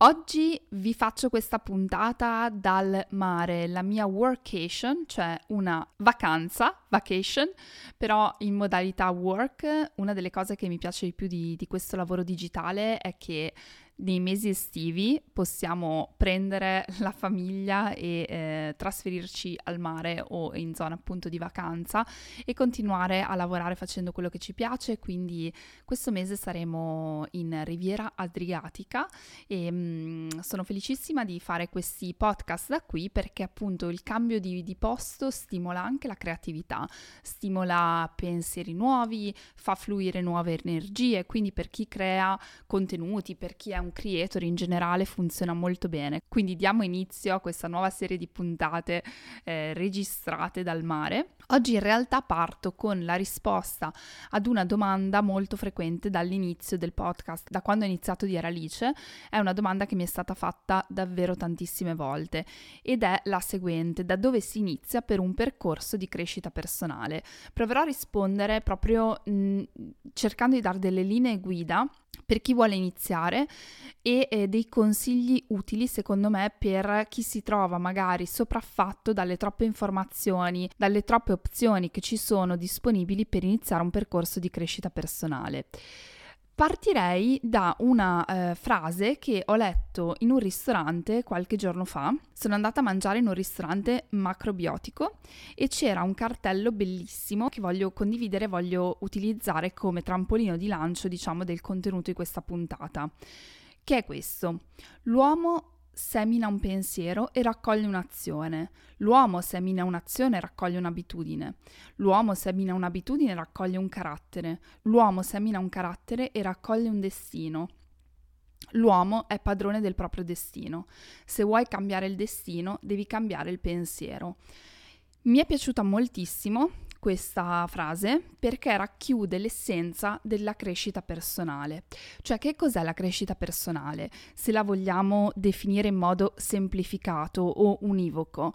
Oggi vi faccio questa puntata dal mare, la mia workation, cioè una vacanza, vacation, però in modalità work. Una delle cose che mi piace di più di, di questo lavoro digitale è che nei mesi estivi possiamo prendere la famiglia e eh, trasferirci al mare o in zona appunto di vacanza e continuare a lavorare facendo quello che ci piace. Quindi questo mese saremo in Riviera Adriatica e mh, mm, sono felicissima di fare questi podcast da qui perché appunto il cambio di, di posto stimola anche la creatività, stimola pensieri nuovi, fa fluire nuove energie. Quindi per chi crea contenuti, per chi è un un creator in generale funziona molto bene. Quindi diamo inizio a questa nuova serie di puntate eh, registrate dal mare. Oggi in realtà parto con la risposta ad una domanda molto frequente dall'inizio del podcast, da quando ho iniziato di Alice. È una domanda che mi è stata fatta davvero tantissime volte ed è la seguente: da dove si inizia per un percorso di crescita personale? Proverò a rispondere proprio mh, cercando di dare delle linee guida per chi vuole iniziare e eh, dei consigli utili secondo me per chi si trova magari sopraffatto dalle troppe informazioni, dalle troppe opzioni che ci sono disponibili per iniziare un percorso di crescita personale. Partirei da una eh, frase che ho letto in un ristorante qualche giorno fa. Sono andata a mangiare in un ristorante macrobiotico e c'era un cartello bellissimo che voglio condividere, voglio utilizzare come trampolino di lancio, diciamo, del contenuto di questa puntata. Che è questo? L'uomo semina un pensiero e raccoglie un'azione. L'uomo semina un'azione e raccoglie un'abitudine. L'uomo semina un'abitudine e raccoglie un carattere. L'uomo semina un carattere e raccoglie un destino. L'uomo è padrone del proprio destino. Se vuoi cambiare il destino, devi cambiare il pensiero. Mi è piaciuta moltissimo questa frase perché racchiude l'essenza della crescita personale. Cioè che cos'è la crescita personale? Se la vogliamo definire in modo semplificato o univoco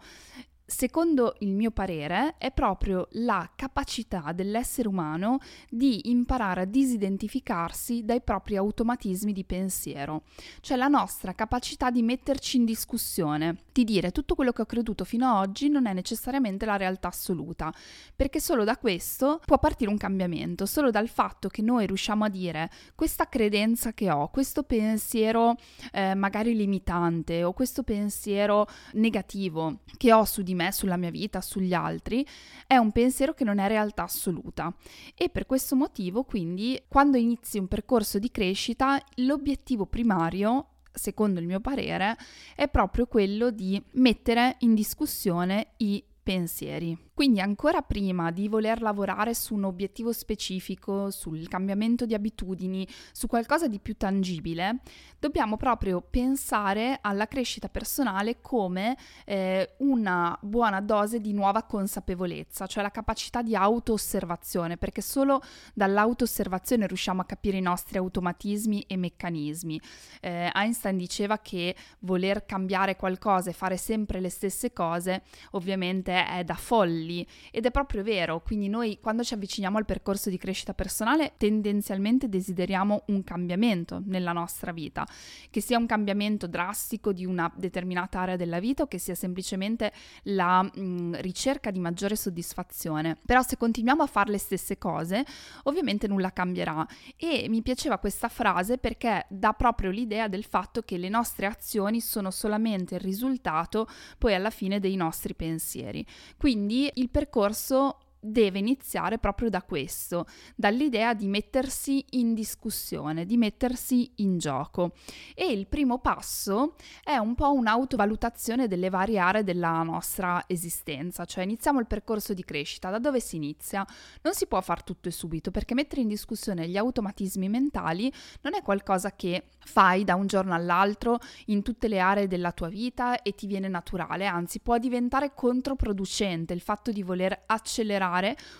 secondo il mio parere, è proprio la capacità dell'essere umano di imparare a disidentificarsi dai propri automatismi di pensiero, cioè la nostra capacità di metterci in discussione, di dire tutto quello che ho creduto fino ad oggi non è necessariamente la realtà assoluta, perché solo da questo può partire un cambiamento, solo dal fatto che noi riusciamo a dire questa credenza che ho, questo pensiero eh, magari limitante o questo pensiero negativo che ho su di me, sulla mia vita, sugli altri, è un pensiero che non è realtà assoluta. E per questo motivo, quindi, quando inizi un percorso di crescita, l'obiettivo primario secondo il mio parere, è proprio quello di mettere in discussione i pensieri. Quindi ancora prima di voler lavorare su un obiettivo specifico, sul cambiamento di abitudini, su qualcosa di più tangibile, dobbiamo proprio pensare alla crescita personale come eh, una buona dose di nuova consapevolezza, cioè la capacità di auto-osservazione, perché solo dall'auto-osservazione riusciamo a capire i nostri automatismi e meccanismi. Eh, Einstein diceva che voler cambiare qualcosa e fare sempre le stesse cose ovviamente è da folli folli ed è proprio vero, quindi noi quando ci avviciniamo al percorso di crescita personale tendenzialmente desideriamo un cambiamento nella nostra vita, che sia un cambiamento drastico di una determinata area della vita o che sia semplicemente la mh, ricerca di maggiore soddisfazione. Però se continuiamo a fare le stesse cose, ovviamente nulla cambierà e mi piaceva questa frase perché dà proprio l'idea del fatto che le nostre azioni sono solamente il risultato poi alla fine dei nostri pensieri. Quindi il percorso deve iniziare proprio da questo, dall'idea di mettersi in discussione, di mettersi in gioco. E il primo passo è un po' un'autovalutazione delle varie aree della nostra esistenza, cioè iniziamo il percorso di crescita, da dove si inizia? Non si può fare tutto e subito, perché mettere in discussione gli automatismi mentali non è qualcosa che fai da un giorno all'altro in tutte le aree della tua vita e ti viene naturale, anzi può diventare controproducente il fatto di voler accelerare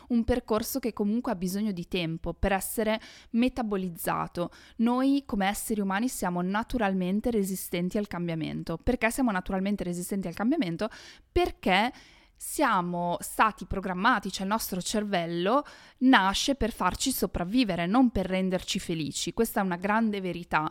un percorso che comunque ha bisogno di tempo per essere metabolizzato. Noi come esseri umani siamo naturalmente resistenti al cambiamento. Perché siamo naturalmente resistenti al cambiamento? Perché siamo stati programmati, cioè il nostro cervello nasce per farci sopravvivere, non per renderci felici. Questa è una grande verità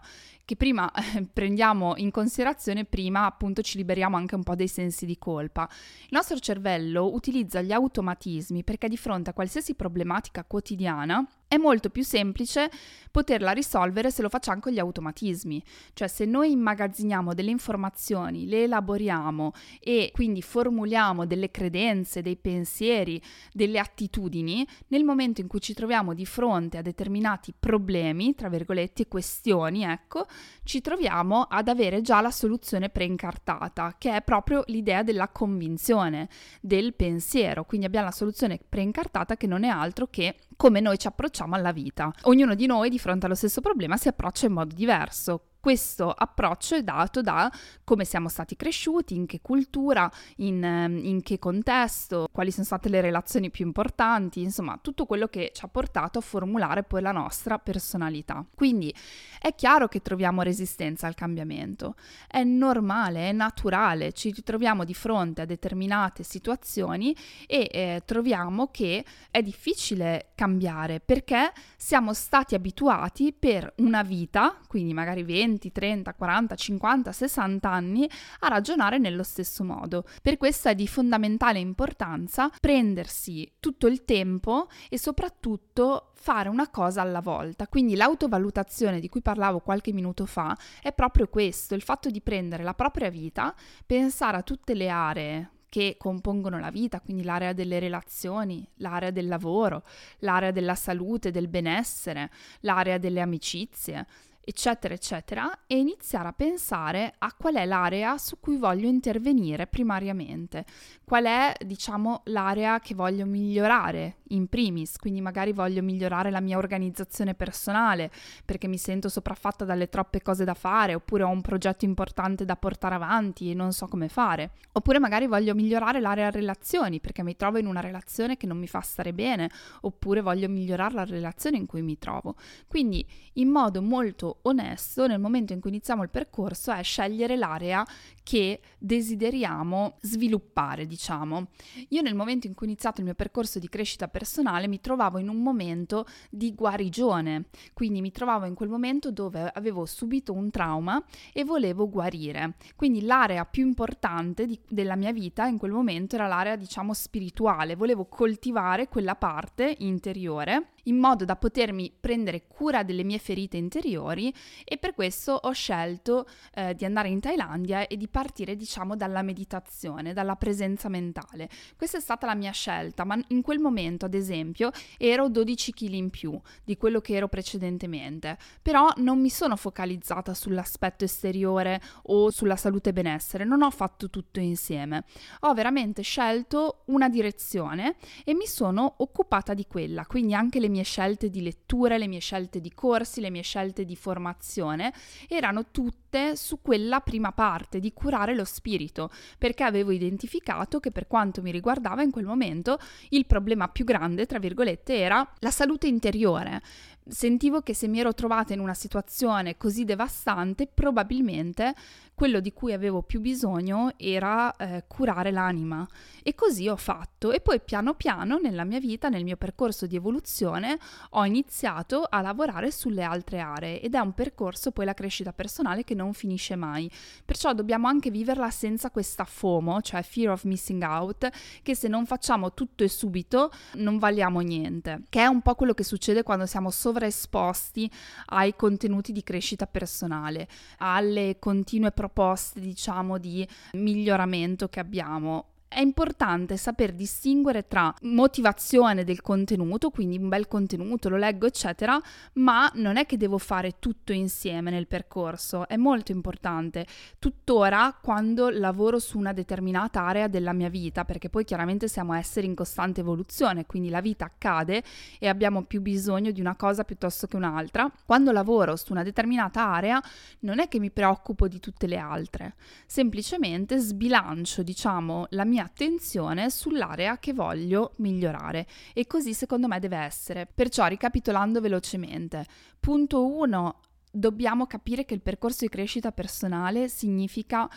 che prima eh, prendiamo in considerazione, prima appunto ci liberiamo anche un po' dei sensi di colpa. Il nostro cervello utilizza gli automatismi perché di fronte a qualsiasi problematica quotidiana è molto più semplice poterla risolvere se lo facciamo con gli automatismi, cioè se noi immagazziniamo delle informazioni, le elaboriamo e quindi formuliamo delle credenze, dei pensieri, delle attitudini, nel momento in cui ci troviamo di fronte a determinati problemi, tra virgolette, questioni, ecco, ci troviamo ad avere già la soluzione preincartata, che è proprio l'idea della convinzione, del pensiero, quindi abbiamo la soluzione preincartata che non è altro che come noi ci approcciamo alla vita. Ognuno di noi di fronte allo stesso problema si approccia in modo diverso. Questo approccio è dato da come siamo stati cresciuti, in che cultura, in, ehm, in, che contesto, quali sono state le relazioni più importanti, insomma tutto quello che ci ha portato a formulare poi la nostra personalità. Quindi è chiaro che troviamo resistenza al cambiamento, è normale, è naturale, ci ritroviamo di fronte a determinate situazioni e eh, troviamo che è difficile cambiare perché siamo stati abituati per una vita, quindi magari 20, 20, 30, 40, 50, 60 anni a ragionare nello stesso modo. Per questo è di fondamentale importanza prendersi tutto il tempo e soprattutto fare una cosa alla volta. Quindi l'autovalutazione di cui parlavo qualche minuto fa è proprio questo, il fatto di prendere la propria vita, pensare a tutte le aree che compongono la vita, quindi l'area delle relazioni, l'area del lavoro, l'area della salute, del benessere, l'area delle amicizie, eccetera, eccetera, e iniziare a pensare a qual è l'area su cui voglio intervenire primariamente, qual è, diciamo, l'area che voglio migliorare in primis, quindi magari voglio migliorare la mia organizzazione personale perché mi sento sopraffatta dalle troppe cose da fare, oppure ho un progetto importante da portare avanti e non so come fare, oppure magari voglio migliorare l'area relazioni perché mi trovo in una relazione che non mi fa stare bene, oppure voglio migliorare la relazione in cui mi trovo. Quindi in modo molto onesto nel momento in cui iniziamo il percorso è scegliere l'area che desideriamo sviluppare, diciamo. Io nel momento in cui ho iniziato il mio percorso di crescita personale mi trovavo in un momento di guarigione, quindi mi trovavo in quel momento dove avevo subito un trauma e volevo guarire. Quindi l'area più importante di, della mia vita in quel momento era l'area, diciamo, spirituale, volevo coltivare quella parte interiore in modo da potermi prendere cura delle mie ferite interiori e per questo ho scelto eh, di andare in Thailandia e di partire diciamo dalla meditazione, dalla presenza mentale. Questa è stata la mia scelta, ma in quel momento ad esempio ero 12 kg in più di quello che ero precedentemente, però non mi sono focalizzata sull'aspetto esteriore o sulla salute e benessere, non ho fatto tutto insieme. Ho veramente scelto una direzione e mi sono occupata di quella, quindi anche le mie scelte di letture, le mie scelte di corsi, le mie scelte di formazione erano tutte su quella prima parte di curare lo spirito, perché avevo identificato che per quanto mi riguardava in quel momento il problema più grande, tra virgolette, era la salute interiore sentivo che se mi ero trovata in una situazione così devastante, probabilmente quello di cui avevo più bisogno era eh, curare l'anima. E così ho fatto. E poi piano piano nella mia vita, nel mio percorso di evoluzione, ho iniziato a lavorare sulle altre aree ed è un percorso poi la crescita personale che non finisce mai. Perciò dobbiamo anche viverla senza questa FOMO, cioè fear of missing out, che se non facciamo tutto e subito non valiamo niente, che è un po' quello che succede quando siamo sovraesposti ai contenuti di crescita personale, alle continue proposte, diciamo, di miglioramento che abbiamo è importante saper distinguere tra motivazione del contenuto, quindi un bel contenuto, lo leggo, eccetera, ma non è che devo fare tutto insieme nel percorso, è molto importante. Tuttora, quando lavoro su una determinata area della mia vita, perché poi chiaramente siamo esseri in costante evoluzione, quindi la vita accade e abbiamo più bisogno di una cosa piuttosto che un'altra, quando lavoro su una determinata area non è che mi preoccupo di tutte le altre, semplicemente sbilancio, diciamo, la mia attenzione sull'area che voglio migliorare e così secondo me deve essere. Perciò ricapitolando velocemente, punto 1 dobbiamo capire che il percorso di crescita personale significa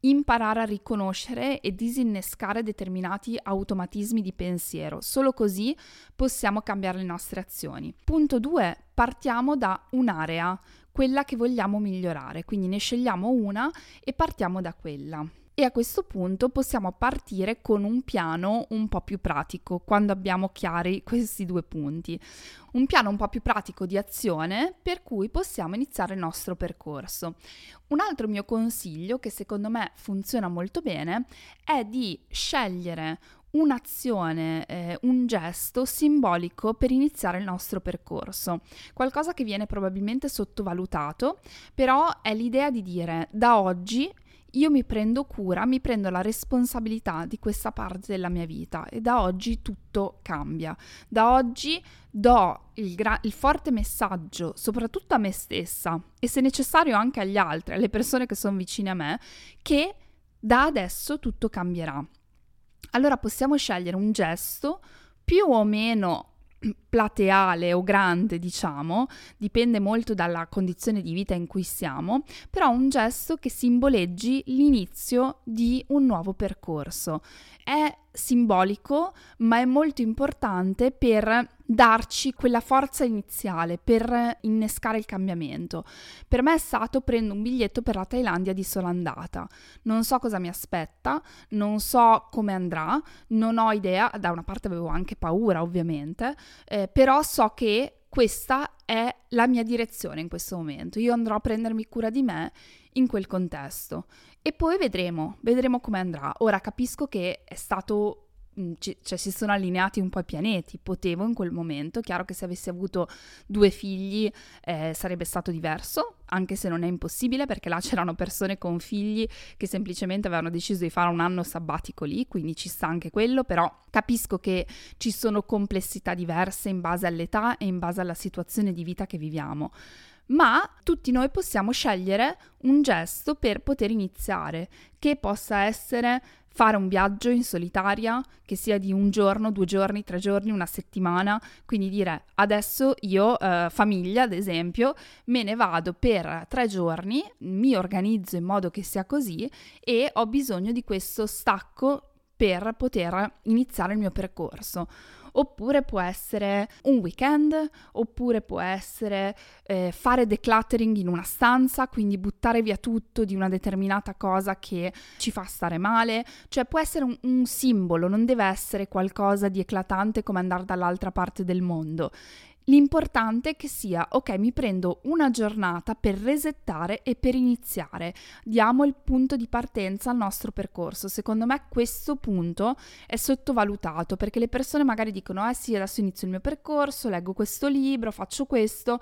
imparare a riconoscere e disinnescare determinati automatismi di pensiero. Solo così possiamo cambiare le nostre azioni. Punto 2. Partiamo da un'area, quella che vogliamo migliorare, quindi ne scegliamo una e partiamo da quella e a questo punto possiamo partire con un piano un po' più pratico quando abbiamo chiari questi due punti. Un piano un po' più pratico di azione per cui possiamo iniziare il nostro percorso. Un altro mio consiglio che secondo me funziona molto bene è di scegliere un'azione, eh, un gesto simbolico per iniziare il nostro percorso. Qualcosa che viene probabilmente sottovalutato, però è l'idea di dire da oggi io mi prendo cura, mi prendo la responsabilità di questa parte della mia vita e da oggi tutto cambia. Da oggi do il, gra- il, forte messaggio, soprattutto a me stessa e se necessario anche agli altri, alle persone che sono vicine a me, che da adesso tutto cambierà. Allora possiamo scegliere un gesto più o meno plateale o grande, diciamo, dipende molto dalla condizione di vita in cui siamo, però un gesto che simboleggi l'inizio di un nuovo percorso. È simbolico, ma è molto importante per darci quella forza iniziale, per innescare il cambiamento. Per me è stato prendo un biglietto per la Thailandia di sola andata. Non so cosa mi aspetta, non so come andrà, non ho idea, da una parte avevo anche paura ovviamente, eh, però so che questa è la mia direzione in questo momento. Io andrò a prendermi cura di me in quel contesto e poi vedremo, vedremo come andrà. Ora capisco che è stato ci, cioè si sono allineati un po' i pianeti, potevo in quel momento, chiaro che se avessi avuto due figli eh, sarebbe stato diverso, anche se non è impossibile perché là c'erano persone con figli che semplicemente avevano deciso di fare un anno sabbatico lì, quindi ci sta anche quello, però capisco che ci sono complessità diverse in base all'età e in base alla situazione di vita che viviamo ma tutti noi possiamo scegliere un gesto per poter iniziare, che possa essere fare un viaggio in solitaria, che sia di un giorno, due giorni, tre giorni, una settimana, quindi dire adesso io, eh, famiglia ad esempio, me ne vado per tre giorni, mi organizzo in modo che sia così e ho bisogno di questo stacco per poter iniziare il mio percorso oppure può essere un weekend, oppure può essere eh, fare decluttering in una stanza, quindi buttare via tutto di una determinata cosa che ci fa stare male, cioè può essere un, un simbolo, non deve essere qualcosa di eclatante come andare dall'altra parte del mondo. L'importante è che sia, ok, mi prendo una giornata per resettare e per iniziare. Diamo il punto di partenza al nostro percorso. Secondo me questo punto è sottovalutato perché le persone magari dicono, eh sì, adesso inizio il mio percorso, leggo questo libro, faccio questo,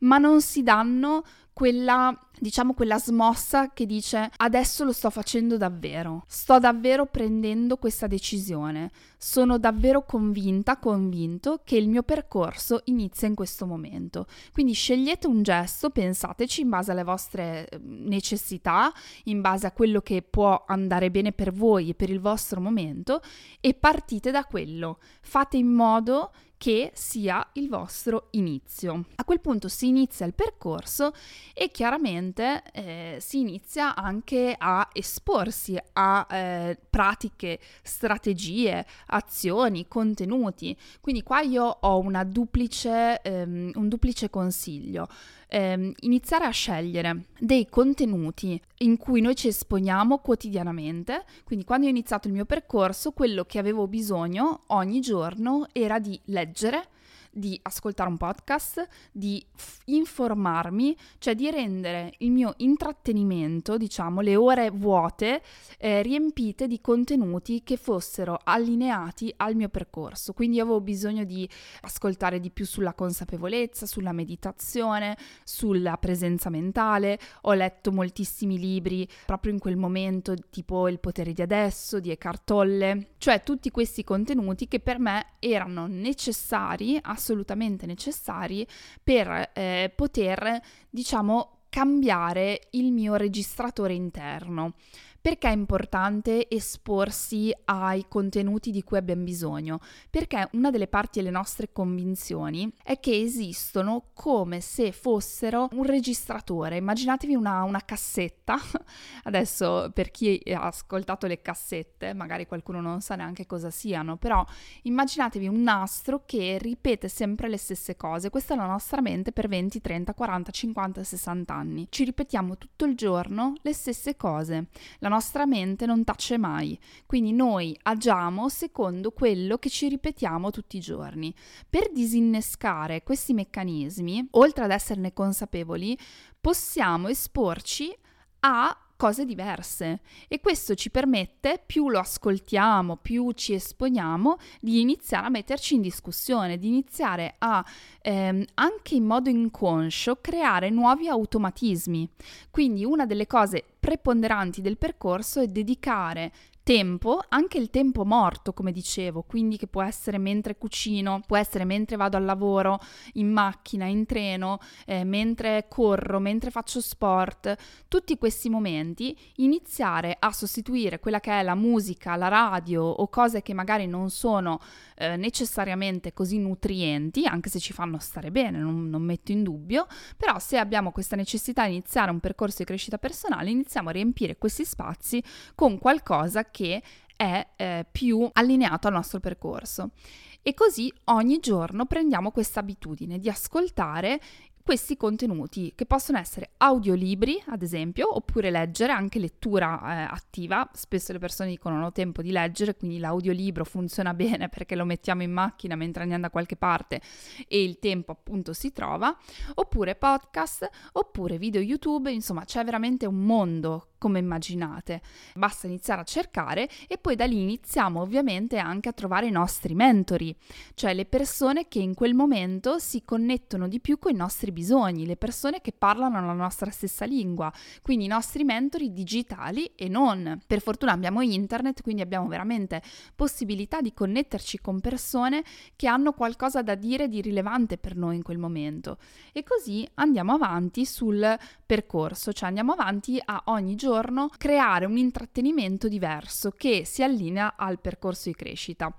ma non si danno quella, diciamo, quella smossa che dice adesso lo sto facendo davvero, sto davvero prendendo questa decisione, sono davvero convinta, convinto che il mio percorso inizia in questo momento. Quindi scegliete un gesto, pensateci in base alle vostre ehm, necessità, in base a quello che può andare bene per voi e per il vostro momento e partite da quello. Fate in modo che sia il vostro inizio. A quel punto si inizia il percorso e chiaramente eh, si inizia anche a esporsi a eh, pratiche, strategie, azioni, contenuti. Quindi qua io ho duplice, ehm, un duplice consiglio ehm, iniziare a scegliere dei contenuti in cui noi ci esponiamo quotidianamente. Quindi quando ho iniziato il mio percorso, quello che avevo bisogno ogni giorno era di leggere di ascoltare un podcast, di f- informarmi, cioè di rendere il mio intrattenimento, diciamo, le ore vuote, eh, riempite di contenuti che fossero allineati al mio percorso. Quindi avevo bisogno di ascoltare di più sulla consapevolezza, sulla meditazione, sulla presenza mentale. Ho letto moltissimi libri proprio in quel momento, tipo Il potere di adesso, di Eckhart Tolle, cioè tutti questi contenuti che per me erano necessari, assolutamente necessari, per eh, poter, diciamo, cambiare il mio registratore interno. Perché è importante esporsi ai contenuti di cui abbiamo bisogno? Perché una delle parti delle nostre convinzioni è che esistono come se fossero un registratore. Immaginatevi una, una cassetta. Adesso, per chi ha ascoltato le cassette, magari qualcuno non sa neanche cosa siano, però immaginatevi un nastro che ripete sempre le stesse cose. Questa è la nostra mente per 20, 30, 40, 50, 60 anni. Ci ripetiamo tutto il giorno le stesse cose. La nostra mente non tace mai, quindi noi agiamo secondo quello che ci ripetiamo tutti i giorni. Per disinnescare questi meccanismi, oltre ad esserne consapevoli, possiamo esporci a cose diverse e questo ci permette, più lo ascoltiamo, più ci esponiamo, di iniziare a metterci in discussione, di iniziare a ehm, anche in modo inconscio creare nuovi automatismi. Quindi una delle cose preponderanti del percorso è dedicare tempo, anche il tempo morto, come dicevo, quindi che può essere mentre cucino, può essere mentre vado al lavoro, in macchina, in treno, eh, mentre corro, mentre faccio sport, tutti questi momenti, iniziare a sostituire quella che è la musica, la radio o cose che magari non sono eh, necessariamente così nutrienti, anche se ci fanno stare bene, non, non metto in dubbio, però se abbiamo questa necessità di iniziare un percorso di crescita personale, iniziamo a riempire questi spazi con qualcosa è eh, più allineato al nostro percorso. E così ogni giorno prendiamo questa abitudine di ascoltare questi contenuti che possono essere audiolibri, ad esempio, oppure leggere, anche lettura eh, attiva. Spesso le persone dicono non ho tempo di leggere, quindi l'audiolibro funziona bene perché lo mettiamo in macchina mentre andiamo da qualche parte e il tempo appunto si trova, oppure podcast, oppure video YouTube, insomma c'è veramente un mondo come immaginate. Basta iniziare a cercare e poi da lì iniziamo ovviamente anche a trovare i nostri mentori, cioè le persone che in quel momento si connettono di più con i nostri bisogni, le persone che parlano la nostra stessa lingua, quindi i nostri mentori digitali e non. Per fortuna abbiamo internet, quindi abbiamo veramente possibilità di connetterci con persone che hanno qualcosa da dire di rilevante per noi in quel momento. E così andiamo avanti sul percorso, cioè andiamo avanti a ogni giorno creare un intrattenimento diverso che si allinea al percorso di crescita.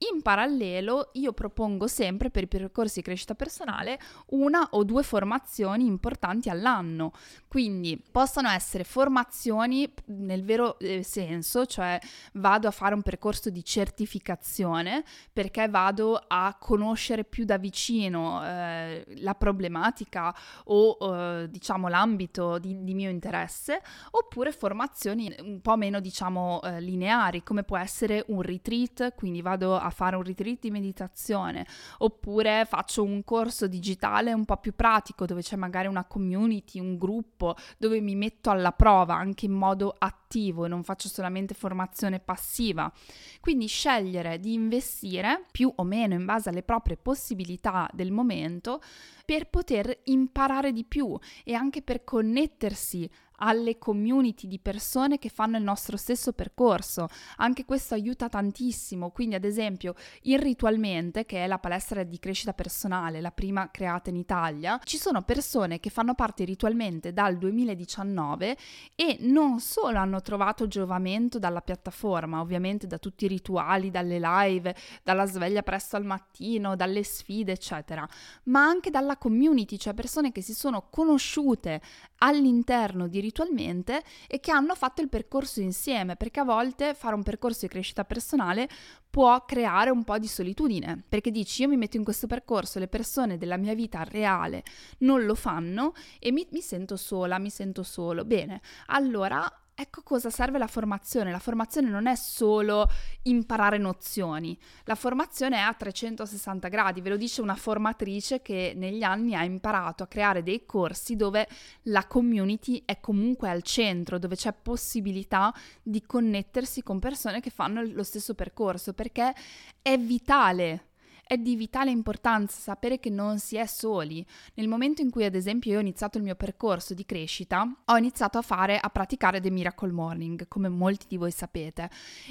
In parallelo io propongo sempre per i percorsi di crescita personale una o due formazioni importanti all'anno, quindi possono essere formazioni nel vero eh, senso, cioè vado a fare un percorso di certificazione perché vado a conoscere più da vicino eh, la problematica o eh, diciamo l'ambito di, di, mio interesse, oppure formazioni un po' meno diciamo eh, lineari come può essere un retreat, quindi vado a a fare un retreat di meditazione, oppure faccio un corso digitale un po' più pratico dove c'è magari una community, un gruppo, dove mi metto alla prova anche in modo attivo e non faccio solamente formazione passiva. Quindi scegliere di investire più o meno in base alle proprie possibilità del momento per poter imparare di più e anche per connettersi alle community di persone che fanno il nostro stesso percorso. Anche questo aiuta tantissimo. Quindi, ad esempio, Irritualmente, che è la palestra di crescita personale, la prima creata in Italia, ci sono persone che fanno parte ritualmente dal 2019 e non solo hanno trovato giovamento dalla piattaforma, ovviamente da tutti i rituali, dalle live, dalla sveglia presto al mattino, dalle sfide, eccetera, ma anche dalla community, cioè persone che si sono conosciute all'interno di ritualmente e che hanno fatto il percorso insieme, perché a volte fare un percorso di crescita personale può creare un po' di solitudine, perché dici io mi metto in questo percorso, le persone della mia vita reale non lo fanno e mi, mi sento sola, mi sento solo. Bene, allora ecco cosa serve la formazione. La formazione non è solo imparare nozioni, la formazione è a 360 gradi, ve lo dice una formatrice che negli anni ha imparato a creare dei corsi dove la community è comunque al centro, dove c'è possibilità di connettersi con persone che fanno lo stesso percorso, perché è vitale è di vitale importanza sapere che non si è soli. Nel momento in cui, ad esempio, io ho iniziato il mio percorso di crescita, ho iniziato a fare, a praticare The Miracle Morning, come molti di voi sapete,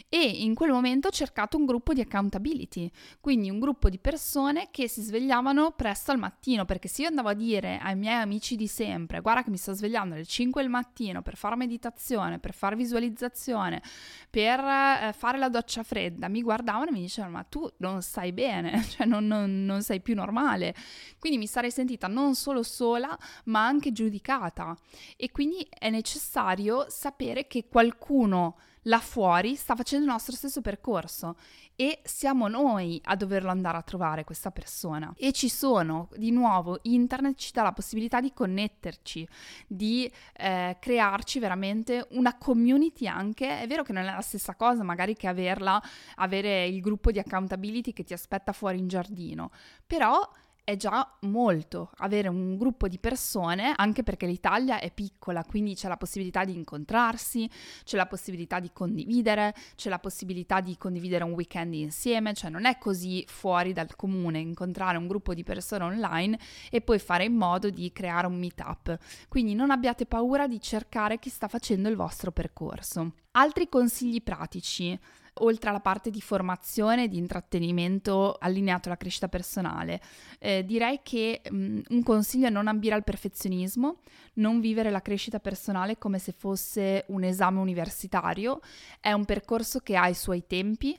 e in quel momento ho cercato un gruppo di accountability, quindi un gruppo di persone che si svegliavano presto al mattino, perché se io andavo a dire ai miei amici di sempre, guarda che mi sto svegliando alle 5 del mattino per fare meditazione, per fare visualizzazione, per eh, fare la doccia fredda, mi guardavano e mi dicevano ma tu non stai bene, cioè non, non, non sei più normale. Quindi mi sarei sentita non solo sola, ma anche giudicata. E quindi è necessario sapere che qualcuno là fuori sta facendo il nostro stesso percorso e siamo noi a doverlo andare a trovare questa persona. E ci sono, di nuovo, internet ci dà la possibilità di connetterci, di eh, crearci veramente una community anche. È vero che non è la stessa cosa magari che averla, avere il gruppo di accountability che ti aspetta fuori in giardino, però è già molto avere un gruppo di persone, anche perché l'Italia è piccola, quindi c'è la possibilità di incontrarsi, c'è la possibilità di condividere, c'è la possibilità di condividere un weekend insieme, cioè non è così fuori dal comune incontrare un gruppo di persone online e poi fare in modo di creare un meetup. Quindi non abbiate paura di cercare chi sta facendo il vostro percorso. Altri consigli pratici oltre alla parte di formazione e di intrattenimento allineato alla crescita personale. Eh, direi che mh, mm, un consiglio è non ambire al perfezionismo, non vivere la crescita personale come se fosse un esame universitario, è un percorso che ha i suoi tempi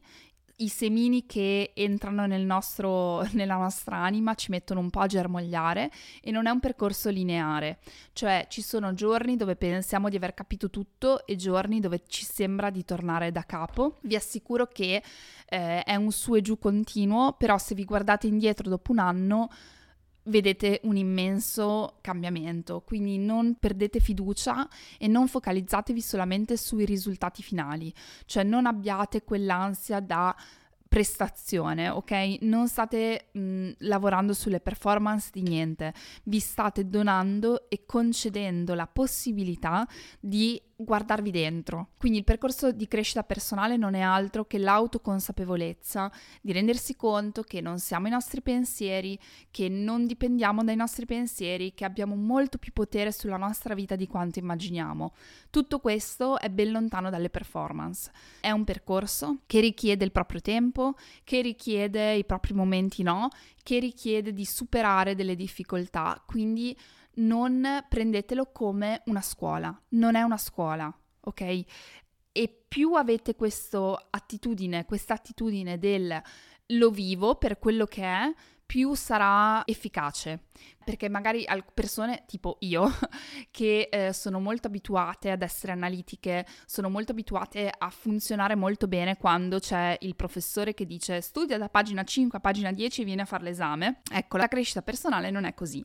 i semini che entrano nel nostro, nella nostra anima ci mettono un po' a germogliare e non è un percorso lineare, cioè ci sono giorni dove pensiamo di aver capito tutto e giorni dove ci sembra di tornare da capo. Vi assicuro che eh, è un su e giù continuo, però se vi guardate indietro dopo un anno vedete un immenso cambiamento, quindi non perdete fiducia e non focalizzatevi solamente sui risultati finali, cioè non abbiate quell'ansia da prestazione, ok? Non state mh, lavorando sulle performance di niente, vi state donando e concedendo la possibilità di guardarvi dentro. Quindi il percorso di crescita personale non è altro che l'autoconsapevolezza di rendersi conto che non siamo i nostri pensieri, che non dipendiamo dai nostri pensieri, che abbiamo molto più potere sulla nostra vita di quanto immaginiamo. Tutto questo è ben lontano dalle performance. È un percorso che richiede il proprio tempo, che richiede i propri momenti no, che richiede di superare delle difficoltà, quindi non prendetelo come una scuola, non è una scuola, ok? E più avete questa attitudine, questa attitudine del lo vivo per quello che è, più sarà efficace. Perché magari persone tipo io, che eh, sono molto abituate ad essere analitiche, sono molto abituate a funzionare molto bene quando c'è il professore che dice studia da pagina 5 a pagina 10 e viene a fare l'esame. Ecco, la crescita personale non è così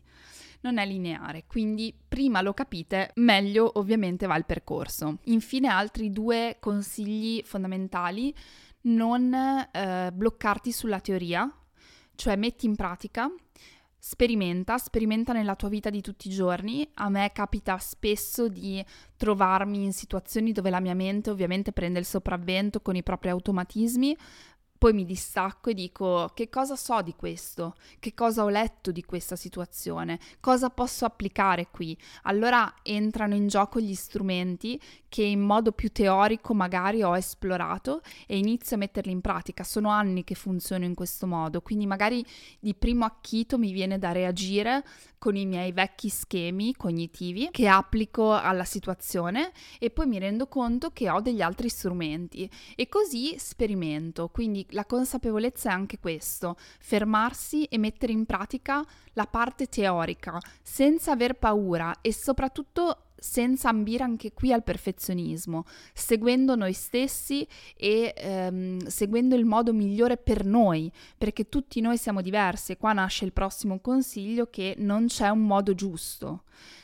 non è lineare, quindi prima lo capite, meglio ovviamente va il percorso. Infine altri due consigli fondamentali, non eh, bloccarti sulla teoria, cioè metti in pratica, sperimenta, sperimenta nella tua vita di tutti i giorni. A me capita spesso di trovarmi in situazioni dove la mia mente ovviamente prende il sopravvento con i propri automatismi, poi mi distacco e dico che cosa so di questo, che cosa ho letto di questa situazione, cosa posso applicare qui. Allora entrano in gioco gli strumenti che in modo più teorico magari ho esplorato e inizio a metterli in pratica. Sono anni che funziono in questo modo, quindi magari di primo acchito mi viene da reagire con i miei vecchi schemi cognitivi che applico alla situazione e poi mi rendo conto che ho degli altri strumenti e così sperimento. Quindi la consapevolezza è anche questo, fermarsi e mettere in pratica la parte teorica senza aver paura e soprattutto senza ambire anche qui al perfezionismo, seguendo noi stessi e ehm, seguendo il modo migliore per noi, perché tutti noi siamo diversi e qua nasce il prossimo consiglio che non c'è un modo giusto.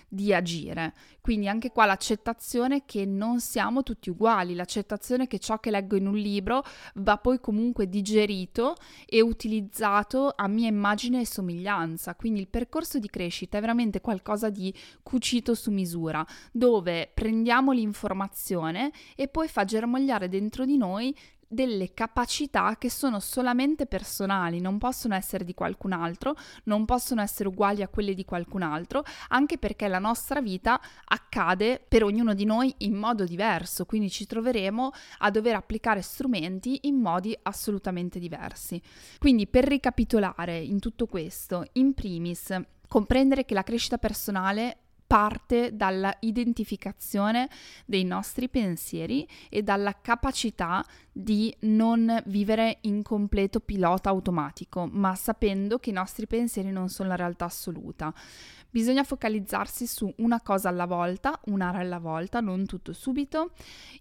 Di agire. Quindi anche qua l'accettazione che non siamo tutti uguali, l'accettazione che ciò che leggo in un libro va poi comunque digerito e utilizzato a mia immagine e somiglianza. Quindi il percorso di crescita è veramente qualcosa di cucito su misura, dove prendiamo l'informazione e poi fa germogliare dentro di noi delle capacità che sono solamente personali, non possono essere di qualcun altro, non possono essere uguali a quelle di qualcun altro, anche perché la nostra vita accade per ognuno di noi in modo diverso, quindi ci troveremo a dover applicare strumenti in modi assolutamente diversi. Quindi per ricapitolare in tutto questo, in primis, comprendere che la crescita personale parte dalla identificazione dei nostri pensieri e dalla capacità di non vivere in completo pilota automatico, ma sapendo che i nostri pensieri non sono la realtà assoluta. Bisogna focalizzarsi su una cosa alla volta, un'area alla volta, non tutto subito.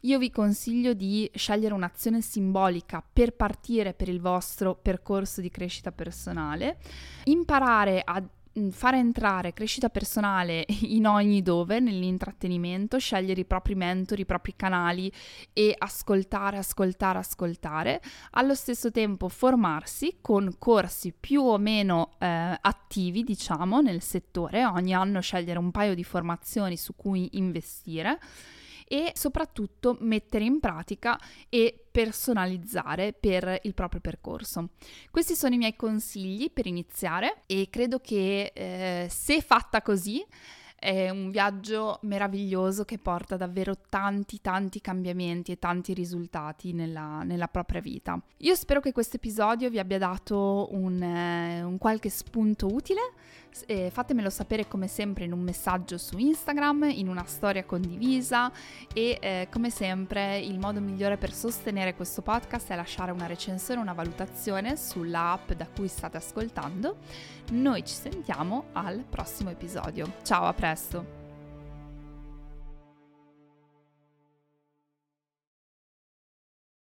Io vi consiglio di scegliere un'azione simbolica per partire per il vostro percorso di crescita personale, imparare a fare entrare crescita personale in ogni dove, nell'intrattenimento, scegliere i propri mentori, i propri canali e ascoltare, ascoltare, ascoltare. Allo stesso tempo formarsi con corsi più o meno eh, attivi, diciamo, nel settore, ogni anno scegliere un paio di formazioni su cui investire e soprattutto mettere in pratica e personalizzare per il proprio percorso. Questi sono i miei consigli per iniziare e credo che eh, se fatta così è un viaggio meraviglioso che porta davvero tanti tanti cambiamenti e tanti risultati nella, nella propria vita. Io spero che questo episodio vi abbia dato un, eh, un qualche spunto utile. Eh, fatemelo sapere come sempre in un messaggio su Instagram, in una storia condivisa e eh, come sempre il modo migliore per sostenere questo podcast è lasciare una recensione, una valutazione sull'app da cui state ascoltando. Noi ci sentiamo al prossimo episodio. Ciao, a presto!